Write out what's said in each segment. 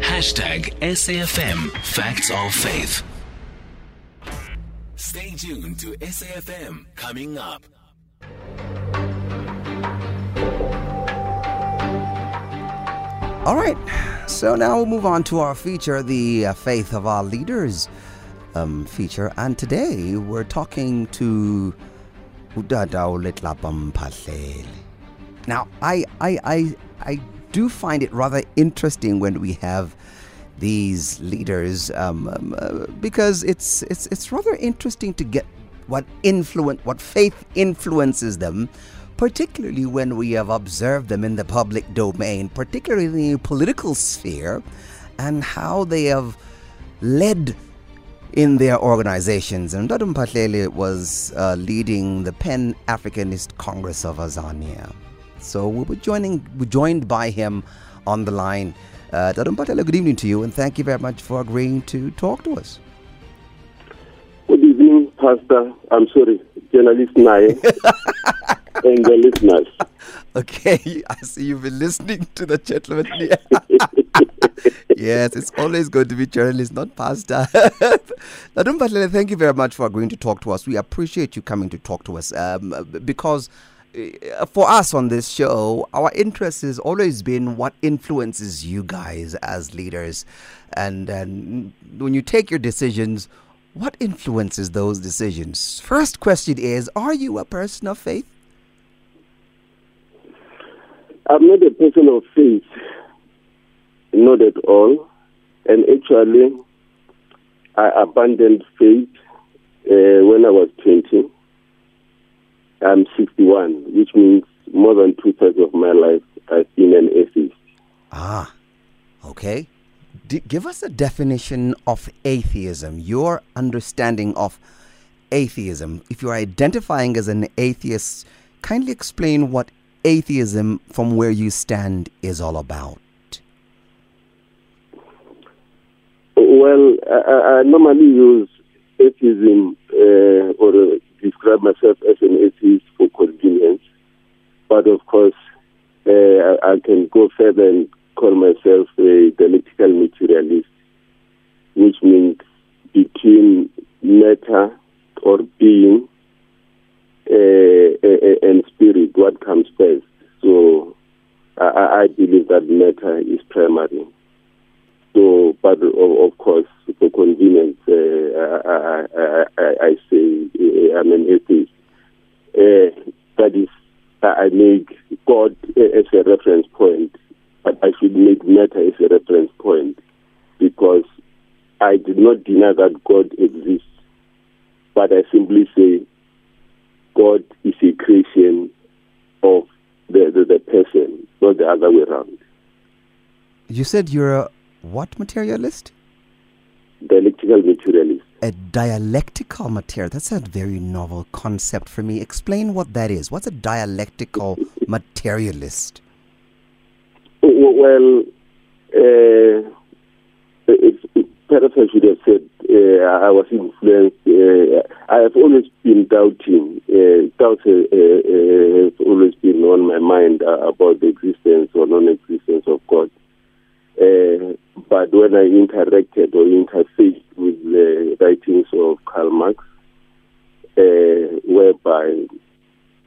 Hashtag SAFM Facts of Faith. Stay tuned to SAFM coming up. All right, so now we'll move on to our feature, the uh, Faith of Our Leaders um, feature. And today we're talking to Now, I, I, I, I do find it rather interesting when we have these leaders um, um, uh, because it's, it's, it's rather interesting to get what influence, what faith influences them particularly when we have observed them in the public domain, particularly in the political sphere, and how they have led in their organizations. And Ntate Mphahlele was uh, leading the Pan Africanist Congress of Azania. So we were joining, we joined by him on the line. Uh, Ntate Mphahlele, good evening to you, and thank you very much for agreeing to talk to us. Good evening, Pastor. I'm sorry, journalist Naye. and the listeners. Okay, I see you've been listening to the gentleman. yes, it's always going to be journalist, not pastor. Ntate Mphahlele, thank you very much for agreeing to talk to us. We appreciate you coming to talk to us um, because for us on this show, our interest has always been what influences you guys as leaders. And, and when you take your decisions, what influences those decisions? First question is Are you a person of faith? I'm not a person of faith, not at all. And actually, I abandoned faith uh, when I was 20. I'm 61, which means more than two thirds of my life I've been an atheist. Ah, okay. D- give us a definition of atheism, your understanding of atheism. If you're identifying as an atheist, kindly explain what atheism from where you stand is all about? Well, I, I normally use atheism uh, or describe myself as an atheist for convenience. But of course, uh, I, can go further and call myself a dialectical materialist, which means between matter or being uh, and spirit, what comes first. So I, I believe that matter is primary. So, but of, course, for convenience, uh, I, I, I, I, say uh, I'm an atheist. Uh, that is, I make God as a reference point, but I should make matter as a reference point because I did not deny that God exists, but I simply say God is a creation of the, the, the person, not the other way around. You said you're a what materialist? Dialectical materialist. A dialectical material. That's a very novel concept for me. Explain what that is. What's a dialectical materialist? Well, uh, perhaps I should have said uh, I was influenced. Uh, I have always been doubting. Uh, doubt uh, uh, has always been on my mind uh, about the existence or non-existence of God. But when I interacted or interfaced with the writings of Karl Marx, whereby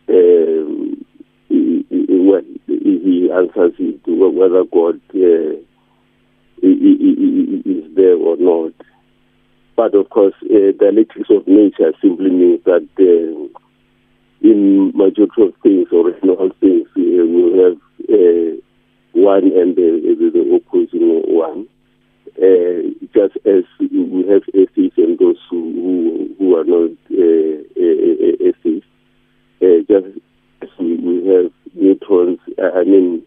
um, he, he, he, answers whether God is there or not. But of course, uh, the of nature simply means that uh, in majority of things or in all things, uh, we have uh, one and the, the opposing one. Uh, just as we have atheists and those who, who, who are not uh, atheists, just as we have neutrons, I mean,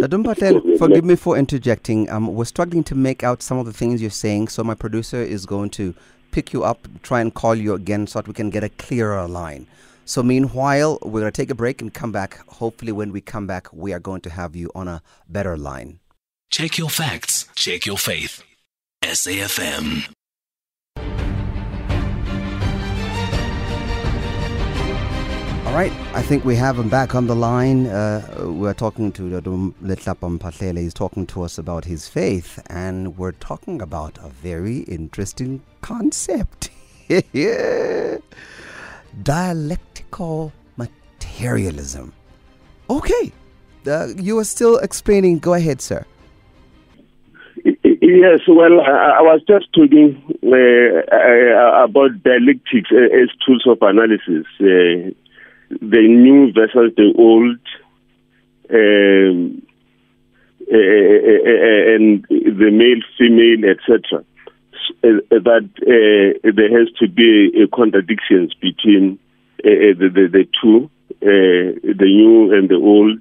Ntate Mphahlele, forgive me for interjecting. Um, we're struggling to make out some of the things you're saying, so my producer is going to pick you up, try and call you again so that we can get a clearer line. So, meanwhile, we're going to take a break and come back. Hopefully, when we come back, we are going to have you on a better line. Check your facts, check your faith. SAFM. All right, I think we have him back on the line. Uh, we're talking to Letlapa Mphahlele. He's talking to us about his faith, and we're talking about a very interesting concept. Dialectical materialism. Okay, uh, you are still explaining. Go ahead, sir. Yes, well, I, was just talking uh, uh, about dialectics uh, as tools of analysis. Uh, the new versus the old, um, uh, uh, and the male, female, etc. that there has to be a contradictions between the, the, the two, the new and the old.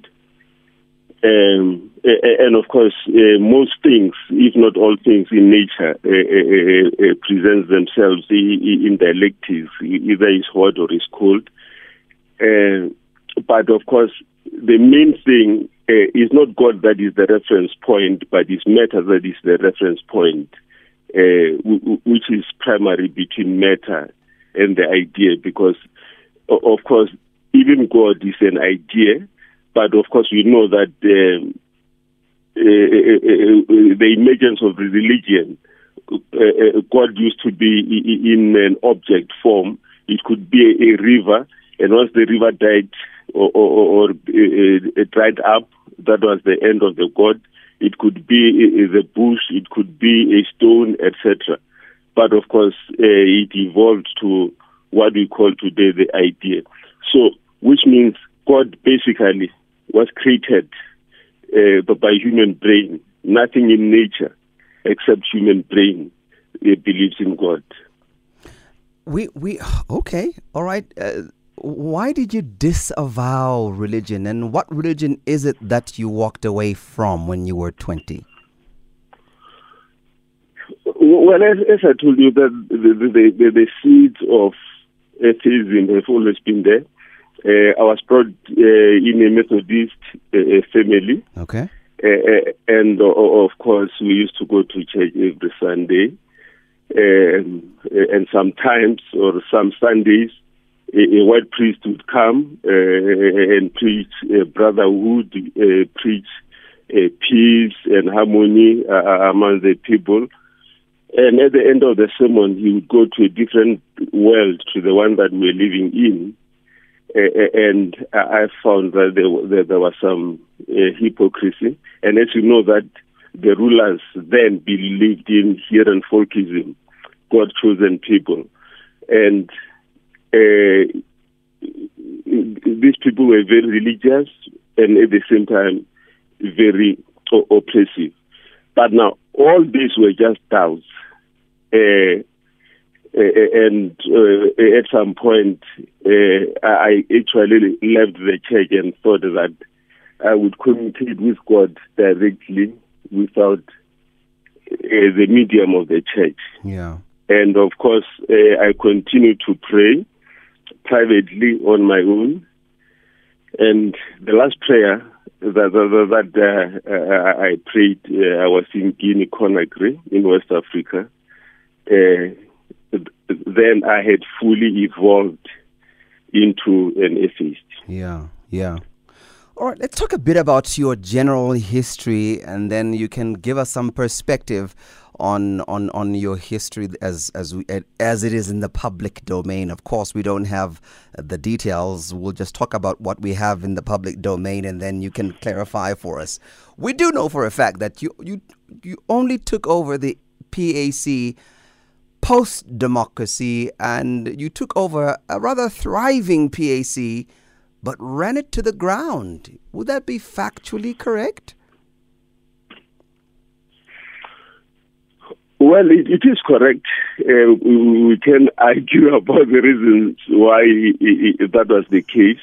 Um, and of course, uh, most things, if not all things in nature, uh, uh, present themselves in dialectics, either is hot or is cold. but of course, the main thing is not God that is the reference point, but it's matter that is the reference point, which is primary between matter and the idea, because of course, even God is an idea, but of course, we know that. Uh, the emergence of religion, God used to be in an object form. It could be a river, and once the river died or, or, or dried up, that was the end of the God. It could be the bush, it could be a stone, etc. But of course, it evolved to what we call today the idea. So, which means God basically was created uh, by human brain. Nothing in nature except human brain uh, believes in God. We we okay, all right. Uh, why did you disavow religion, and what religion is it that you walked away from when you were twenty? Well, as, as I told you, that the, the, the, the seeds of atheism have always been there. Uh, I was brought uh, in a Methodist uh, family. Okay. and of course, we used to go to church every Sunday. Um, and sometimes, or some Sundays, a, a white priest would come and preach brotherhood, preach peace and harmony uh, uh, among the people. And at the end of the sermon, he would go to a different world to the one that we're living in and I found that there, there, there was some uh, hypocrisy. And as you know, that the rulers then believed in Herrenvolkism, God chosen people, and uh, these people were very religious and at the same time very oppressive. But now all these were just doubts. Uh, and uh, at some point, uh, I actually left the church and thought that I would communicate with God directly without the medium of the church. Yeah. And of course, I continued to pray privately on my own. And the last prayer that, that, that uh, I prayed, uh, I was in Guinea Conakry in West Africa. Uh, then I had fully evolved into an atheist. Yeah, yeah. All right, let's talk a bit about your general history, and then you can give us some perspective on on on your history as as we, as it is in the public domain. Of course, we don't have the details. We'll just talk about what we have in the public domain, and then you can clarify for us. We do know for a fact that you you you only took over the PAC post democracy and you took over a rather thriving PAC but ran it to the ground. Would that be factually correct? Well, it, it is correct. Uh, we can argue about the reasons why it, it, that was the case.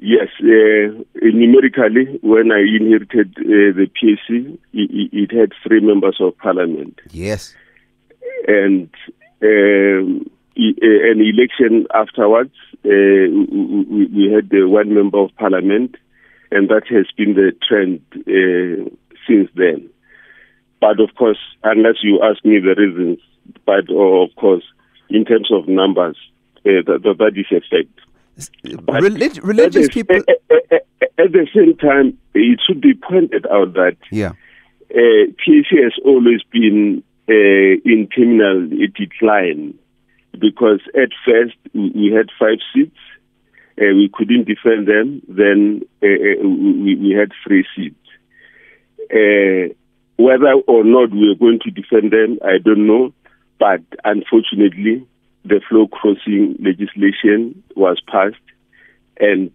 Yes, uh, numerically, when I inherited uh, the PAC, it, had three members of parliament. Yes and um, an election afterwards, uh, we, we, had the one member of parliament, and that has been the trend uh, since then. But of course, unless you ask me the reasons, but of course, in terms of numbers, uh, that, that is a fact. Relig- religious at the, people. At, at, at, the same time, it should be pointed out that yeah. uh, PAC has always been uh, in criminal decline because at first we had five seats, uh, we couldn't defend them, then uh, uh, we, we, had three seats. Uh, whether or not we are going to defend them, I don't know, but unfortunately, the floor crossing legislation was passed, and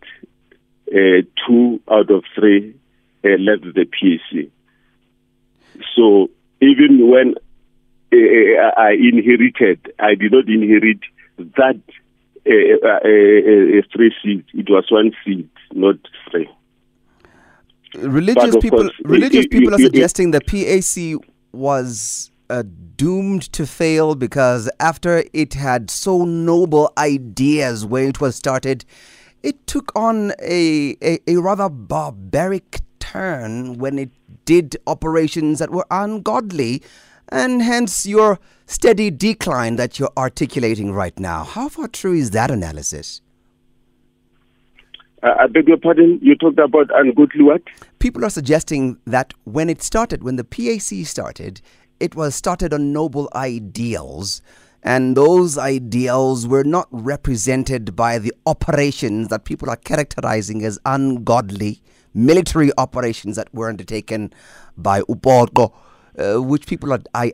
uh, two out of three uh, left the PAC. So even when Eh, eh, eh, I inherited, I did not inherit that uh, three seats. It was one seat, not three. Religious people, course, religious people are suggesting the PAC was uh, doomed to fail because after it had so noble ideas when it was started, it took on a, a, a rather barbaric turn when it did operations that were ungodly, and hence your steady decline that you're articulating right now. How far true is that analysis? Uh, I beg your pardon, you talked about ungodly what? People are suggesting that when it started, when the PAC started, it was started on noble ideals, and those ideals were not represented by the operations that people are characterizing as ungodly military operations that were undertaken by Upoto, uh, which people are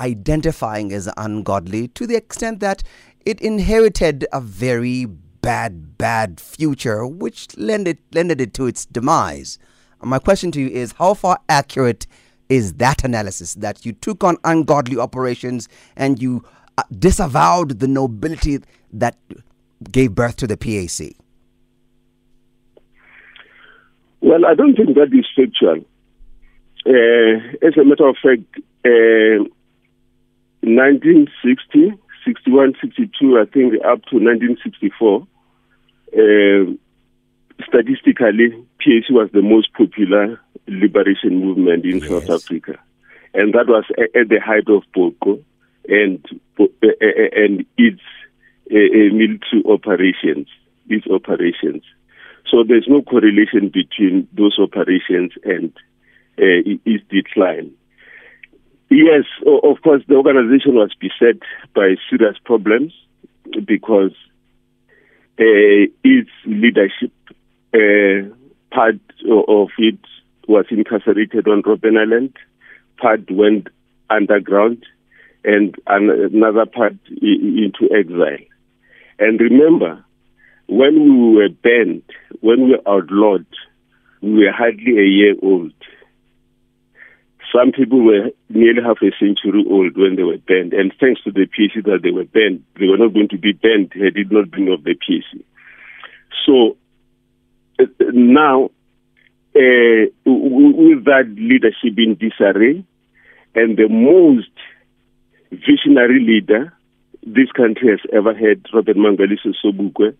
identifying as ungodly, to the extent that it inherited a very bad, bad future, which lended, lended it to its demise. My question to you is how far accurate is that analysis that you took on ungodly operations and you uh, disavowed the nobility that gave birth to the PAC? Well, I don't think that is factual. Uh, as a matter of fact, uh, 1960, 61, 62, I think up to 1964, uh, statistically, PAC was the most popular liberation movement in yes. South Africa. And that was at the height of Poqo and, uh, and its uh, military operations, its operations. So there's no correlation between those operations and uh, its decline. Yes, of course, the organization was beset by serious problems because uh, its leadership, uh, part of it was incarcerated on Robben Island, part went underground, and another part into exile. And remember, when we were banned, when we were outlawed, we were hardly a year old. Some people were nearly half a century old when they were banned, and thanks to the PAC that they were banned, they were not going to be banned had it not been of the PAC. So uh, now, uh, with that leadership in disarray, and the most visionary leader this country has ever had, Robert Mangaliso Sobukwe,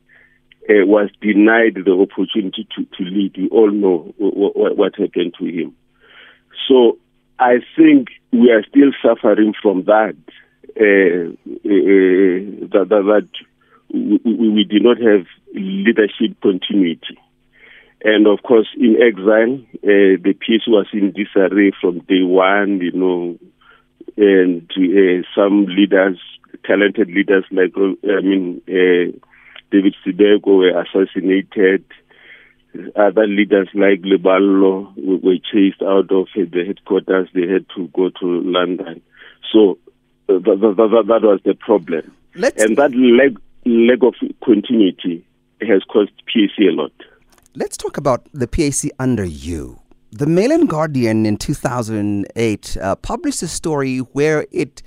uh, was denied the opportunity to, to lead. We all know what, what happened to him. So I think we are still suffering from that. Uh, uh, that, that, we, we did not have leadership continuity. And of course, in exile, uh, the peace was in disarray from day one, you know, and uh, some leaders, talented leaders like, I mean, uh, David Sibeko were assassinated. Other leaders like Leballo were chased out of the headquarters. They had to go to London. So uh, that, that, that was the problem. Let's and that lack, lack of continuity has cost PAC a lot. Let's talk about the PAC under you. The Mail and Guardian in 2008 uh, published a story where it,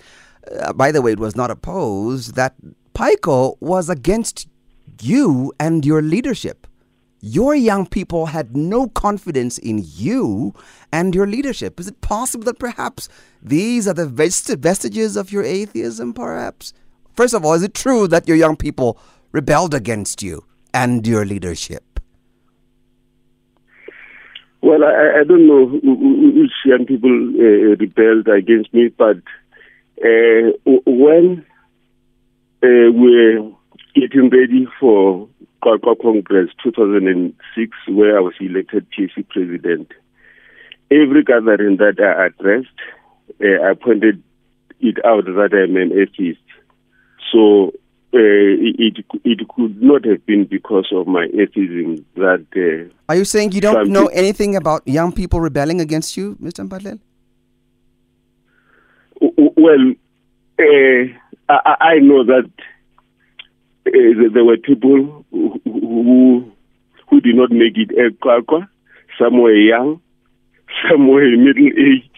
uh, by the way, it was not opposed, that PAICO was against you and your leadership. Your young people had no confidence in you and your leadership. Is it possible that perhaps these are the vestiges of your atheism, perhaps? First of all, is it true that your young people rebelled against you and your leadership? Well, I, I don't know which young people uh, rebelled against me, but uh, when uh, we're getting ready for QwaQwa Congress 2006, where I was elected PAC president, every gathering that I addressed, uh, I pointed it out that I'm an atheist. So uh, it it could not have been because of my atheism that. Uh, Are you saying you don't know anything about young people rebelling against you, Mr. Mphahlele? Well, uh, I, I, know that uh, there were people who, who did not make it at QwaQwa. Some were young, some were middle aged,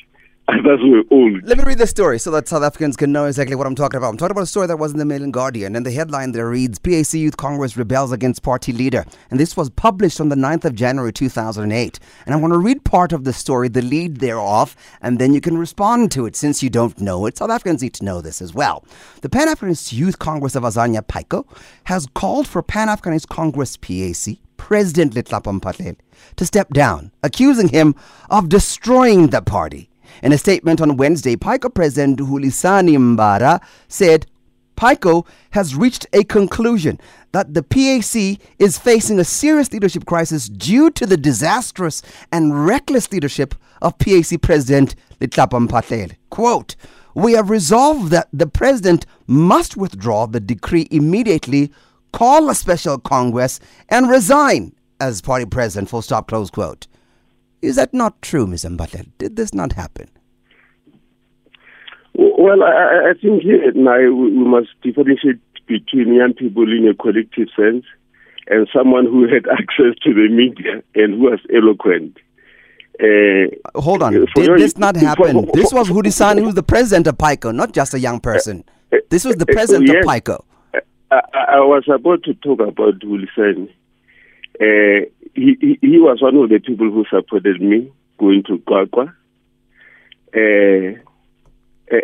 Old. Let me read the story so that South Africans can know exactly what I'm talking about. I'm talking about a story that was in the Mail and Guardian, and the headline there reads PAC Youth Congress rebels against party leader. And this was published on the 9th of January 2008. And I want to read part of the story, the lead thereof, and then you can respond to it since you don't know it. South Africans need to know this as well. The Pan Africanist Youth Congress of Azania PAICO has called for Pan Africanist Congress PAC President Letlapa Mphahlele to step down, accusing him of destroying the party. In a statement on Wednesday, PAICO President Hulisani Mbara said PAICO has reached a conclusion that the PAC is facing a serious leadership crisis due to the disastrous and reckless leadership of PAC President Letlapa Mphahlele. Quote, we have resolved that the president must withdraw the decree immediately, call a special congress, and resign as party president, full stop, close quote. Is that not true, Ms. Mphahlele? Did this not happen? Well, I, I think here now we must differentiate between young people in a collective sense and someone who had access to the media and who was eloquent. Uh, Hold on. Did your, this not happen? For, for, this was Hulisani, who's the president of PAICO, not just a young person. Uh, this was the president uh, yes, of PAICO. I, I, was about to talk about Hulisani. He, he, he was one of the people who supported me going to QwaQwa. Uh,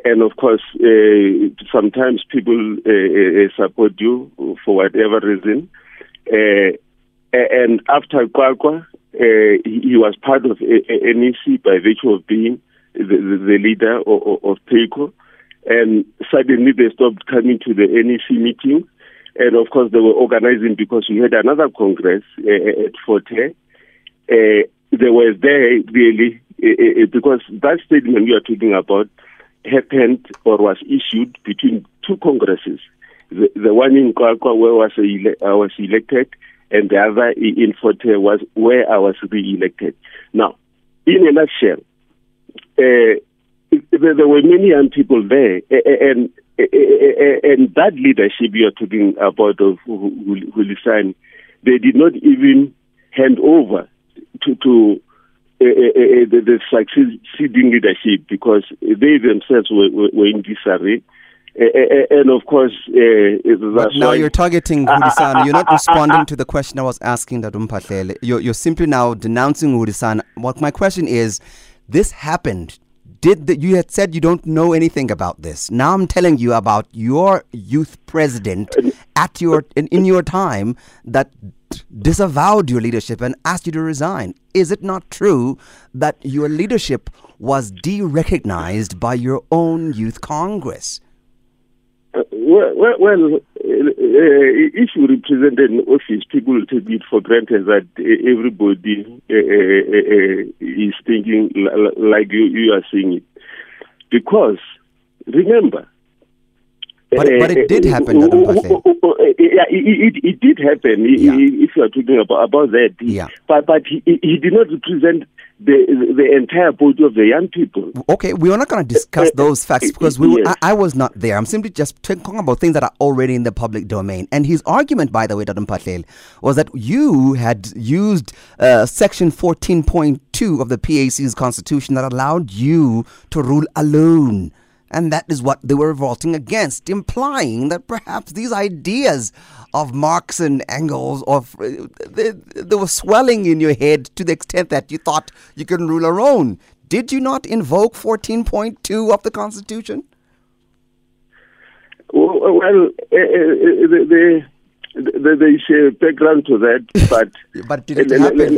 and of course, uh, sometimes people uh, uh, support you for whatever reason. Uh, and after QwaQwa, uh, he was part of NEC by virtue of being the, the leader of, of PAICO. And suddenly they stopped coming to the NEC meetings. And of course, they were organizing because we had another congress uh, at Fort Hare. Uh, they were there really uh, because that statement you are talking about happened or was issued between two congresses. The, the one in QwaQwa where was ele- I was elected, and the other in Fort Hare was where I was re-elected. Now, in a nutshell, uh, there were many young people there, and and that leadership you're talking about of Hulisani, they did not even hand over to, to uh, uh, the, the, succeeding leadership because they themselves were, were, were in disarray. Uh, and of course, uh, now you're targeting Hulisani. You're not responding to the question I was asking, Mphahlele. You're, you're simply now denouncing Hulisani. What my question is, this happened did the, you had said you don't know anything about this. Now I'm telling you about your youth president at your in, in your time that disavowed your leadership and asked you to resign. Is it not true that your leadership was de-recognized by your own youth congress? Uh, well, well, well uh, if you represent an office, people take it for granted that everybody uh, uh, uh is thinking like you, you are saying it. Because remember, but, but it did happen, Yeah, it, it, it, did happen. Yeah. If you are talking about about that, yeah. But but he, he did not represent the the entire body of the young people. Okay, we are not going to discuss uh, those facts because we yes. I, I, was not there. I'm simply just talking about things that are already in the public domain. And his argument, by the way, Ntate Mphahlele, was that you had used uh, Section 14.2 of the PAC's constitution that allowed you to rule alone and that is what they were revolting against, implying that perhaps these ideas of Marx and Engels, of they, they were swelling in your head to the extent that you thought you could rule your own. Did you not invoke 14.2 of the Constitution? Well, well uh, the, the, there is a background to that, but but did it happen?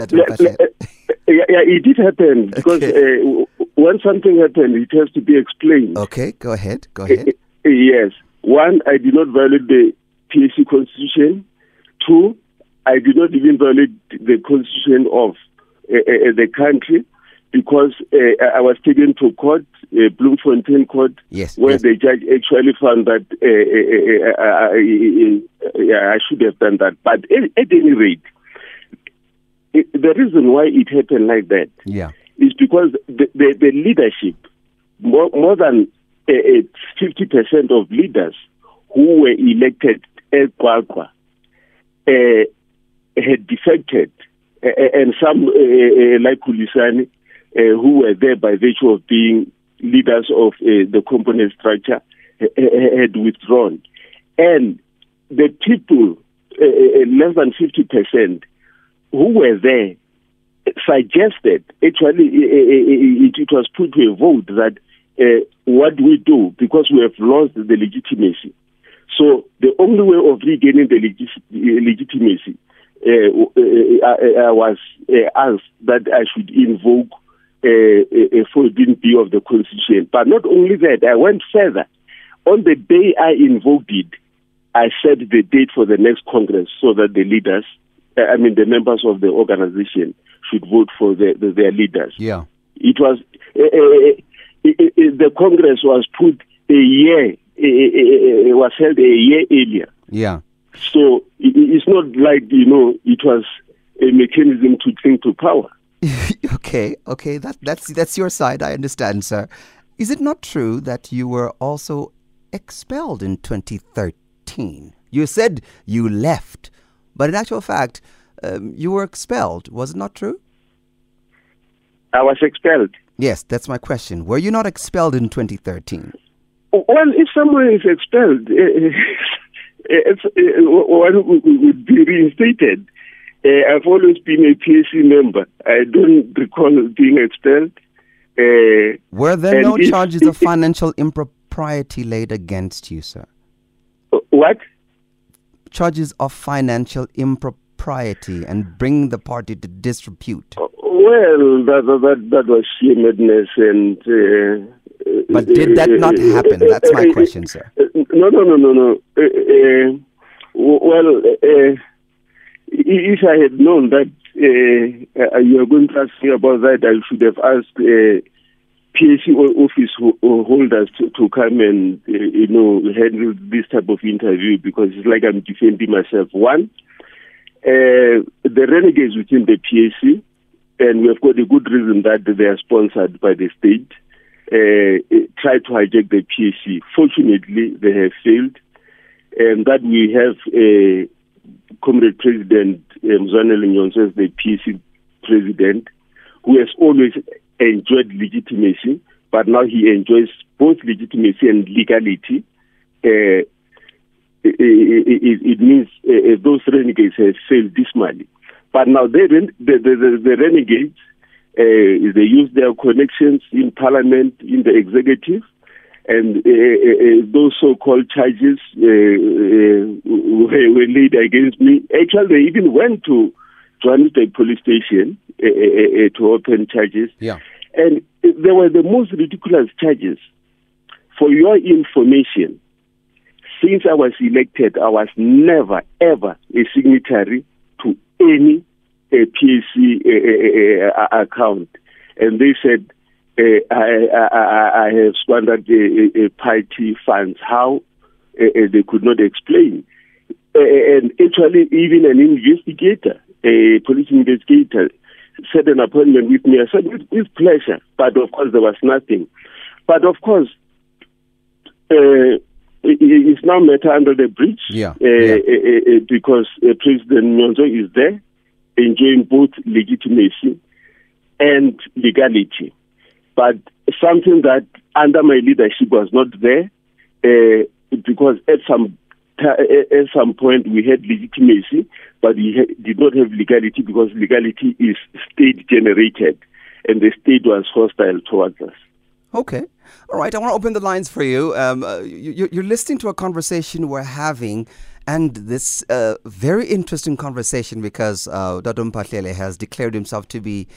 Yeah, yeah, it did happen because okay. uh, when something happened, it has to be explained. Okay, go ahead. Go ahead. Yes. One, I did not violate the PAC constitution. Two, I did not even violate the constitution of uh, uh, the country because uh, I was taken to court, uh, Bloemfontein Court, Yes, where yes. the judge actually found that I should have done that. But at, at any rate, it, the reason why it happened like that Yeah. Is because the, the, the leadership, more, more than fifty percent of leaders who were elected at QwaQwa uh, had defected, uh, and some uh, uh, like Kulisani, uh, who were there by virtue of being leaders of uh, the component structure, uh, uh, had withdrawn, and the people, uh, uh, less than fifty percent, who were there suggested, actually, it, it was put to a vote that uh, what do we do because we have lost the legitimacy. So the only way of regaining the legis- legitimacy uh, uh, uh, was uh, asked that I should invoke uh, a 14B of the Constitution. But not only that, I went further. On the day I invoked it, I set the date for the next Congress so that the leaders, I mean the members of the organization, should vote for the, the, their leaders. Yeah. It was uh, uh, uh, uh, the Congress was put a year, uh, uh, uh, was held a year earlier. Yeah. So it, it's not like you know it was a mechanism to cling to power. okay, okay, that that's that's your side. I understand, sir. Is it not true that you were also expelled in 2013? You said you left, but in actual fact, um, you were expelled. Was it not true? I was expelled. Yes, that's my question. Were you not expelled in 2013? Well, if someone is expelled, uh, it's, uh, one would be reinstated. Uh, I've always been a PAC member. I don't recall being expelled. Uh, Were there no charges of financial impropriety laid against you, sir? what? Charges of financial impropriety and bring the party to disrepute. Well, that that that was sheer madness, and. Uh, But did that not happen? That's my question, sir. No, no, no, no, no. Uh, uh, well, uh, if I had known that uh, you are going to ask me about that, I should have asked uh, PAC office holders to, to come and uh, you know handle this type of interview because it's like I'm defending myself. One, uh, the renegades within the PAC, and we have got a good reason that they are sponsored by the state, uh, try to hijack the PAC. Fortunately, they have failed, and that we have a Comrade President um, as the PAC president, who has always enjoyed legitimacy, but now he enjoys both legitimacy and legality. Uh, it, it, it means uh, those renegades have failed dismally. But now they, the, the, the, the renegades, uh, they use their connections in parliament, in the executive, and uh, uh, those so-called charges uh, uh, were, were laid against me. Actually, they even went to Johannesburg police station uh, uh, uh, to open charges. Yeah. And they were the most ridiculous charges. For your information, since I was elected, I was never, ever a signatory to any uh, PAC uh, uh, account. And they said, I, I, I have squandered uh, uh, party funds. How? They could not explain. And actually, even an investigator, a police investigator, set an appointment with me. I said, with, with pleasure. But of course, there was nothing. But of course, uh, it's now matter under the bridge. Yeah, Uh, yeah. uh, uh, because uh, President Nyhontso is there, enjoying both legitimacy and legality. But something that under my leadership was not there, uh, because at some uh, at some point we had legitimacy, but we did not have legality because legality is state generated, and the state was hostile towards us. Okay. All right. I want to open the lines for you. Um, uh, you you're listening to a conversation we're having, and this uh, very interesting conversation because uh, Ntate Mphahlele has declared himself to be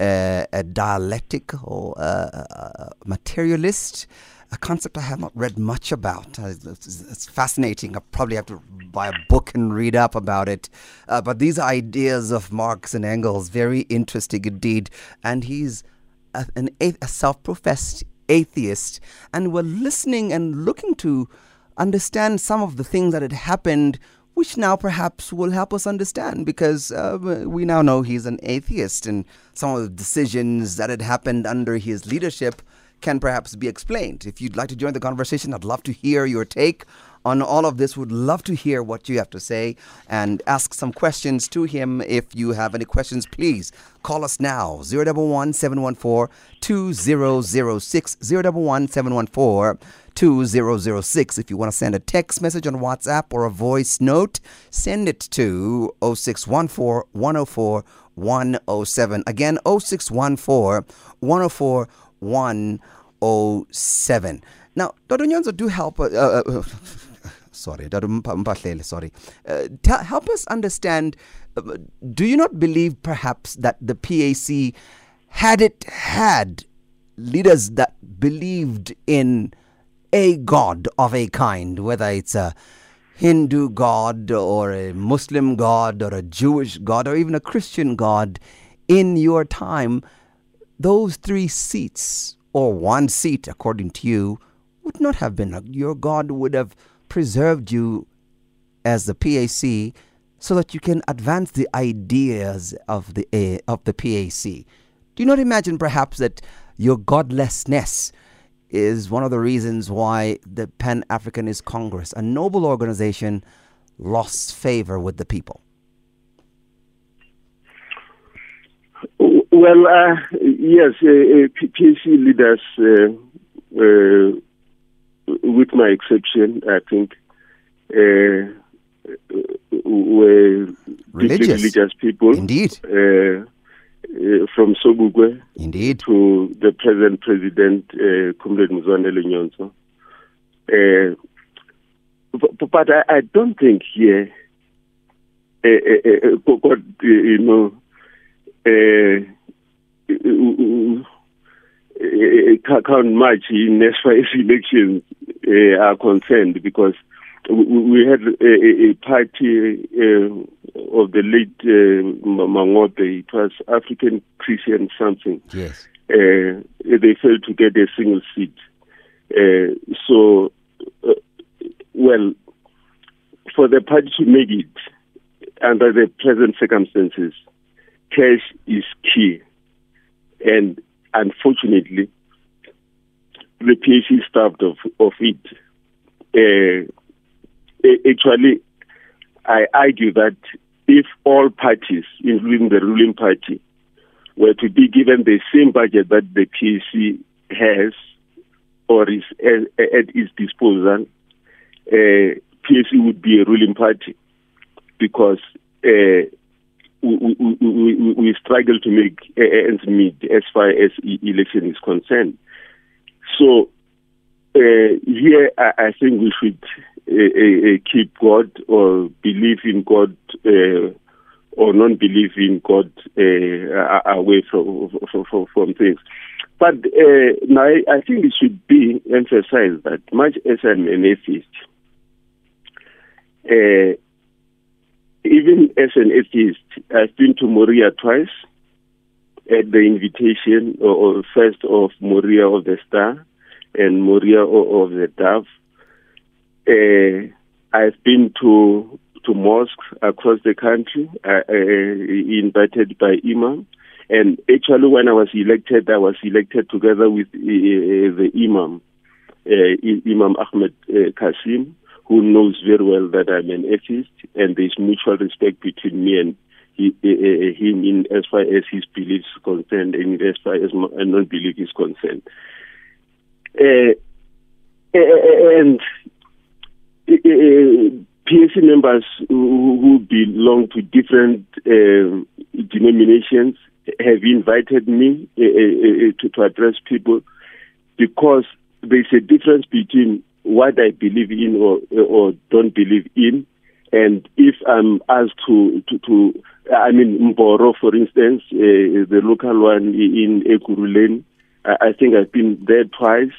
uh, a dialectical uh, uh, materialist. A concept I have not read much about. Uh, it's, fascinating. I probably have to buy a book and read up about it. Uh, but these ideas of Marx and Engels, very interesting indeed. And he's a, an, a self professed atheist. And we're listening and looking to understand some of the things that had happened which now perhaps will help us understand because uh, we now know he's an atheist and some of the decisions that had happened under his leadership can perhaps be explained. If you'd like to join the conversation, I'd love to hear your take on all of this. Would love to hear what you have to say and ask some questions to him. If you have any questions, please call us now 011 714 2006 011 714 2006. If you want to send a text message on WhatsApp or a voice note, send it to 0614 104 107. Again, 0614 104 107. Now, Dr. Nyhontso, do help. Uh, uh, uh sorry, sorry. Uh, tell, help us understand. Uh, do you not believe perhaps that the PAC, had it had leaders that believed in a god of a kind, whether it's a Hindu god or a Muslim god or a Jewish god or even a Christian god in your time, those three seats, or one seat according to you, would not have been. Your God would have preserved you as the PAC so that you can advance the ideas of the, of the PAC. Do you not imagine perhaps that your godlessness is one of the reasons why the Pan Africanist Congress, a noble organization, lost favor with the people? Well, uh, yes, uh, uh PAC leaders, uh, uh, with my exception, I think, uh, were religious. religious people. Indeed uh, from Sobukwe Indeed. to the present president, uh, Comrade Mzwandile Nyhontso. Uh, but, but I, I, don't think here, uh, uh, uh you know, uh, count much in as far as elections are concerned because we had a, a party uh, of the late uh, Mangope. It was African Christian something. Yes. Uh, they failed to get a single seat. Uh, so, uh, well, for the party to make it under the present circumstances, cash is key. And unfortunately, the PAC starved of, of it. Uh, actually, I argue that if all parties, including the ruling party, were to be given the same budget that the PAC has or is at, at its disposal, uh, PAC would be a ruling party because uh, we, we, we, struggle to make ends meet as far as election is concerned. So uh, here, I, I, think we should uh, uh, keep God or believe in God or non-believe in God away from, from, from things. But now I think it should be emphasized that much as I'm an atheist, even as an atheist, I've been to Moria twice at the invitation or, or first of Moria of the Star and Moria of the Dove. Uh, I've been to to mosques across the country, uh, uh, invited by Imam. And actually, when I was elected, I was elected together with uh, the Imam, uh, Imam Ahmed uh, Kasim, who knows very well that I'm an atheist, and there's mutual respect between me and he, him in as far as his beliefs concerned, and as far as my non-belief is concerned. Uh, and uh, members who, belong to different uh, denominations have invited me uh, uh, to, to address people because there's a difference between what I believe in or or don't believe in, and if I'm asked to to, to I mean Mboro, for instance, uh, the local one in Ekurhuleni, I think I've been there twice,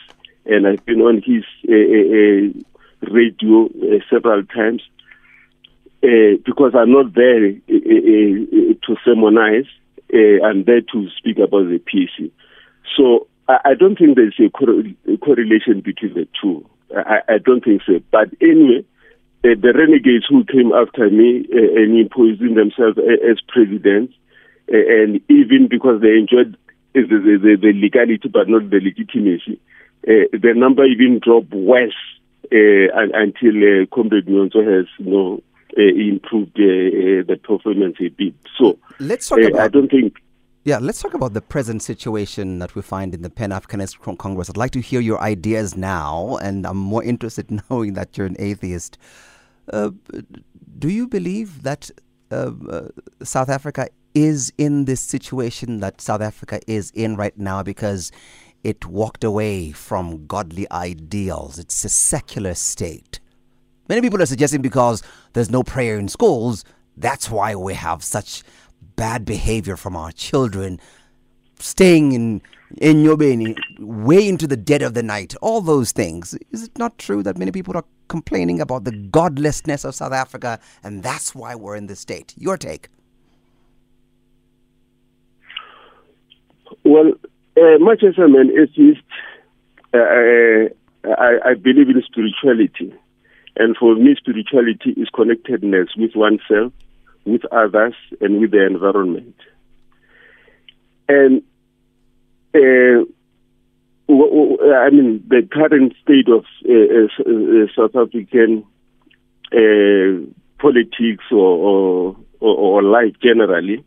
and I've been on his uh, uh, uh radio uh, several times because I'm not there to sermonize. I'm there to speak about the PEC. So I, I don't think there's a, a, correlation between the two. I, I don't think so. But anyway, uh, the renegades who came after me uh, and imposing themselves as presidents, uh, and even because they enjoyed the, the, the, legality but not the legitimacy, the number even dropped worse until uh, Comrade Nyhontso has you know, improved the performance a bit. So let's talk about. I don't think yeah, let's talk about the present situation that we find in the Pan Africanist Congress. I'd like to hear your ideas now, and I'm more interested in knowing that you're an atheist. Uh, do you believe that uh, uh, South Africa is in this situation that South Africa is in right now because it walked away from godly ideals? It's a secular state. Many people are suggesting because there's no prayer in schools, that's why we have such bad behavior from our children, staying in in Nyobeni way into the dead of the night, all those things. Is it not true that many people are complaining about the godlessness of South Africa and that's why we're in this state? Your take. Well, uh, as I'm atheist, uh, uh, I, I believe in spirituality. And for me, spirituality is connectedness with oneself with others and with the environment. And uh, I mean, the current state of uh, uh, South African uh, politics or, or, or, life generally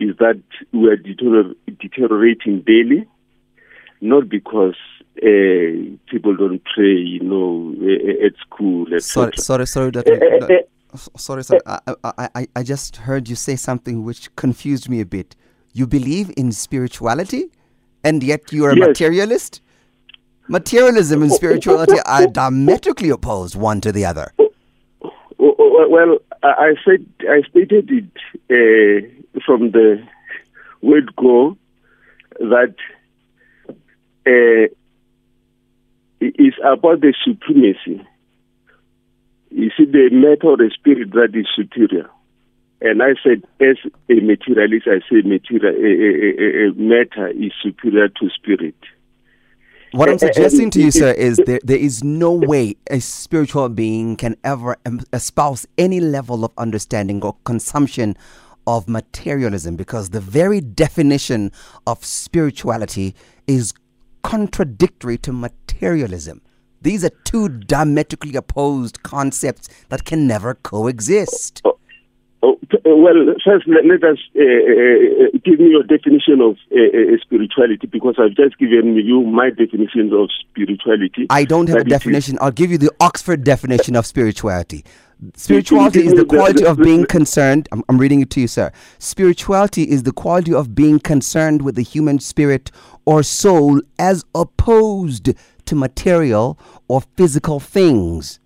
is that we are deteriorating daily, not because uh, people don't pray, you know, at school. Sorry, sorry, sorry. That, that, sorry, sorry. I, I, I just heard you say something which confused me a bit. You believe in spirituality, and yet you are a yes. materialist? Materialism and spirituality are diametrically opposed one to the other. Well, I said I stated it uh, from the word go that uh, it's about the supremacy you see, the matter or the spirit that is superior. And I said, as a materialist, I say material, a, a, a, matter is superior to spirit. What I'm suggesting to you, sir, is there, there is no way a spiritual being can ever espouse any level of understanding or consumption of materialism because the very definition of spirituality is contradictory to materialism. These are two diametrically opposed concepts that can never coexist. Oh, oh, well, first, let, let us uh, uh, give me your definition of uh, uh, spirituality because I've just given you my definition of spirituality. I don't have a definition. I'll give you the Oxford definition of spirituality. Spirituality is the quality of being concerned. I'm, I'm, reading it to you, sir. Spirituality is the quality of being concerned with the human spirit or soul as opposed to material or physical things.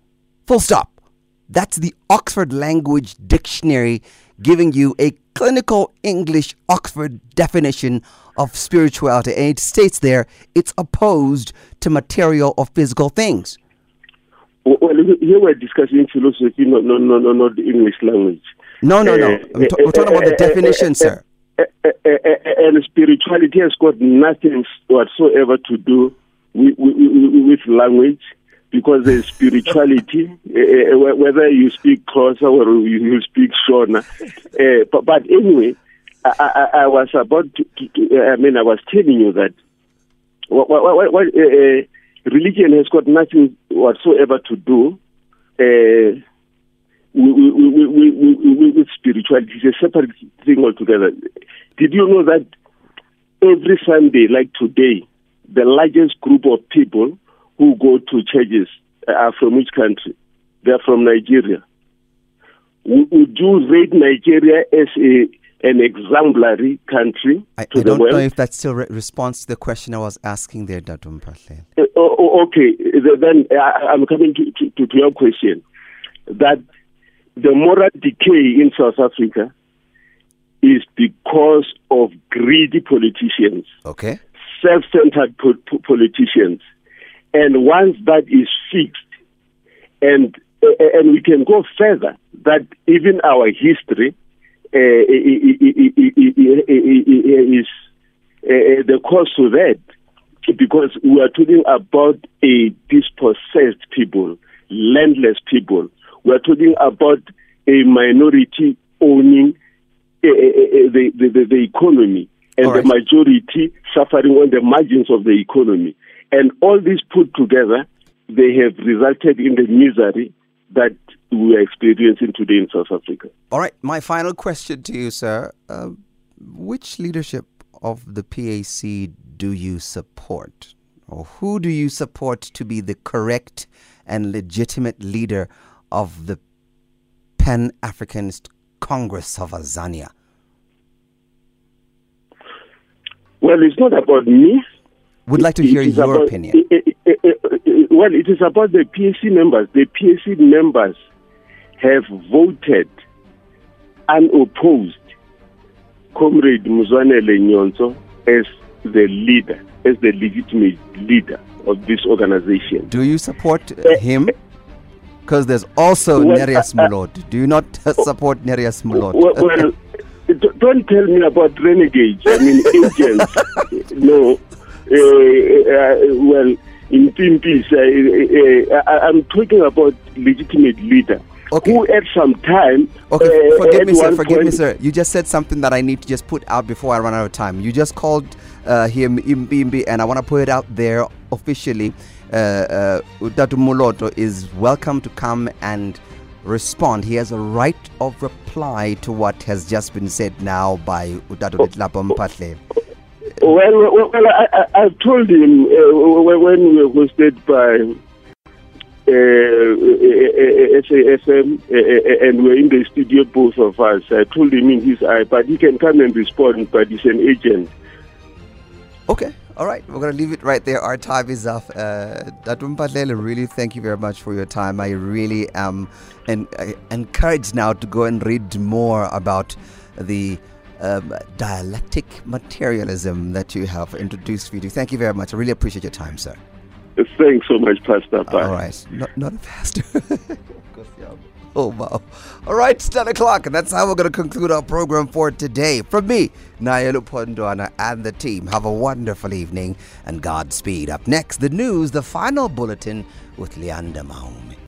Full stop. That's the Oxford Language Dictionary giving you a clinical English Oxford definition of spirituality. And it states there it's opposed to material or physical things. Well, here we're discussing philosophy, not, no, no, no, not the English language. No, no, no. Eh, uh, t- we're talking about the eh, eh, definition, sir. And spirituality has got nothing whatsoever to do with, with, with language because there's spirituality, uh, whether you speak Xhosa or you, speak Shona. Uh, but, but, anyway, I, I, I, was about to, to, I mean, I was telling you that what, what, what, uh, religion has got nothing whatsoever to do uh, with, with spirituality. It's a separate thing altogether. Did you know that every Sunday, like today, the largest group of people who go to churches are from which country? They're from Nigeria. Would you rate Nigeria as a an exemplary country I, to I don't world? know if that still re- responds to the question I was asking there, Patel. Uh, oh, okay, then I, am coming to, to, to your question. That the moral decay in South Africa is because of greedy politicians. Okay self-centered po- politicians And once that is fixed, and and we can go further, that even our history uh, is uh, the cause to that, because we are talking about a dispossessed people, landless people. We are talking about a minority owning uh, the, the, the economy and right. the majority suffering on the margins of the economy. And all this put together, they have resulted in the misery that we are experiencing today in South Africa. All right, my final question to you, sir. Uh, which leadership of the PAC do you support? Or who do you support to be the correct and legitimate leader of the Pan Africanist Congress of Azania? Well, it's not about me. We'd like to hear your about, opinion. It, it, it, well, it is about the PAC members. The PAC members have voted unopposed Comrade Muzwanele Nyhontso as the leader, as the legitimate leader of this organization. Do you support uh, him? Because there's also well, Narius uh, uh, Do you not support Narius Molot? Well, well don't tell me about renegades. I mean, agents. no. Uh, uh, well, in Pimpis, uh, uh, uh, I'm talking about legitimate leader. Okay. Who at some time. Okay, forgive me, sir. Forgive me, sir. You just said something that I need to just put out before I run out of time. You just called him impimpi, and I want to put it out there officially. Uh, Utatu Moloto is welcome to come and respond. He has a right of reply to what has just been said now by Utatu Letlapa Mphahlele. Well, well, well I, I, told him uh, when we were hosted by uh, SAFM uh, uh, and we're in the studio, both of us. I told him in his eye, but he can come and respond, but he's an agent. Okay. All right, we're going to leave it right there. Our time is up. Uh, really thank you very much for your time. I really am en- uh, encouraged now to go and read more about the um, dialectic materialism that you have introduced, Vidi. Thank you very much. I really appreciate your time, sir. Thanks so much, Pastor. Bye. All right. Not, not faster. oh, wow. All right, it's 10 o'clock, and that's how we're going to conclude our program for today. From me, Nayelu Pondwana, and the team, have a wonderful evening and Godspeed. Up next, the news, the final bulletin with Leander Maumi.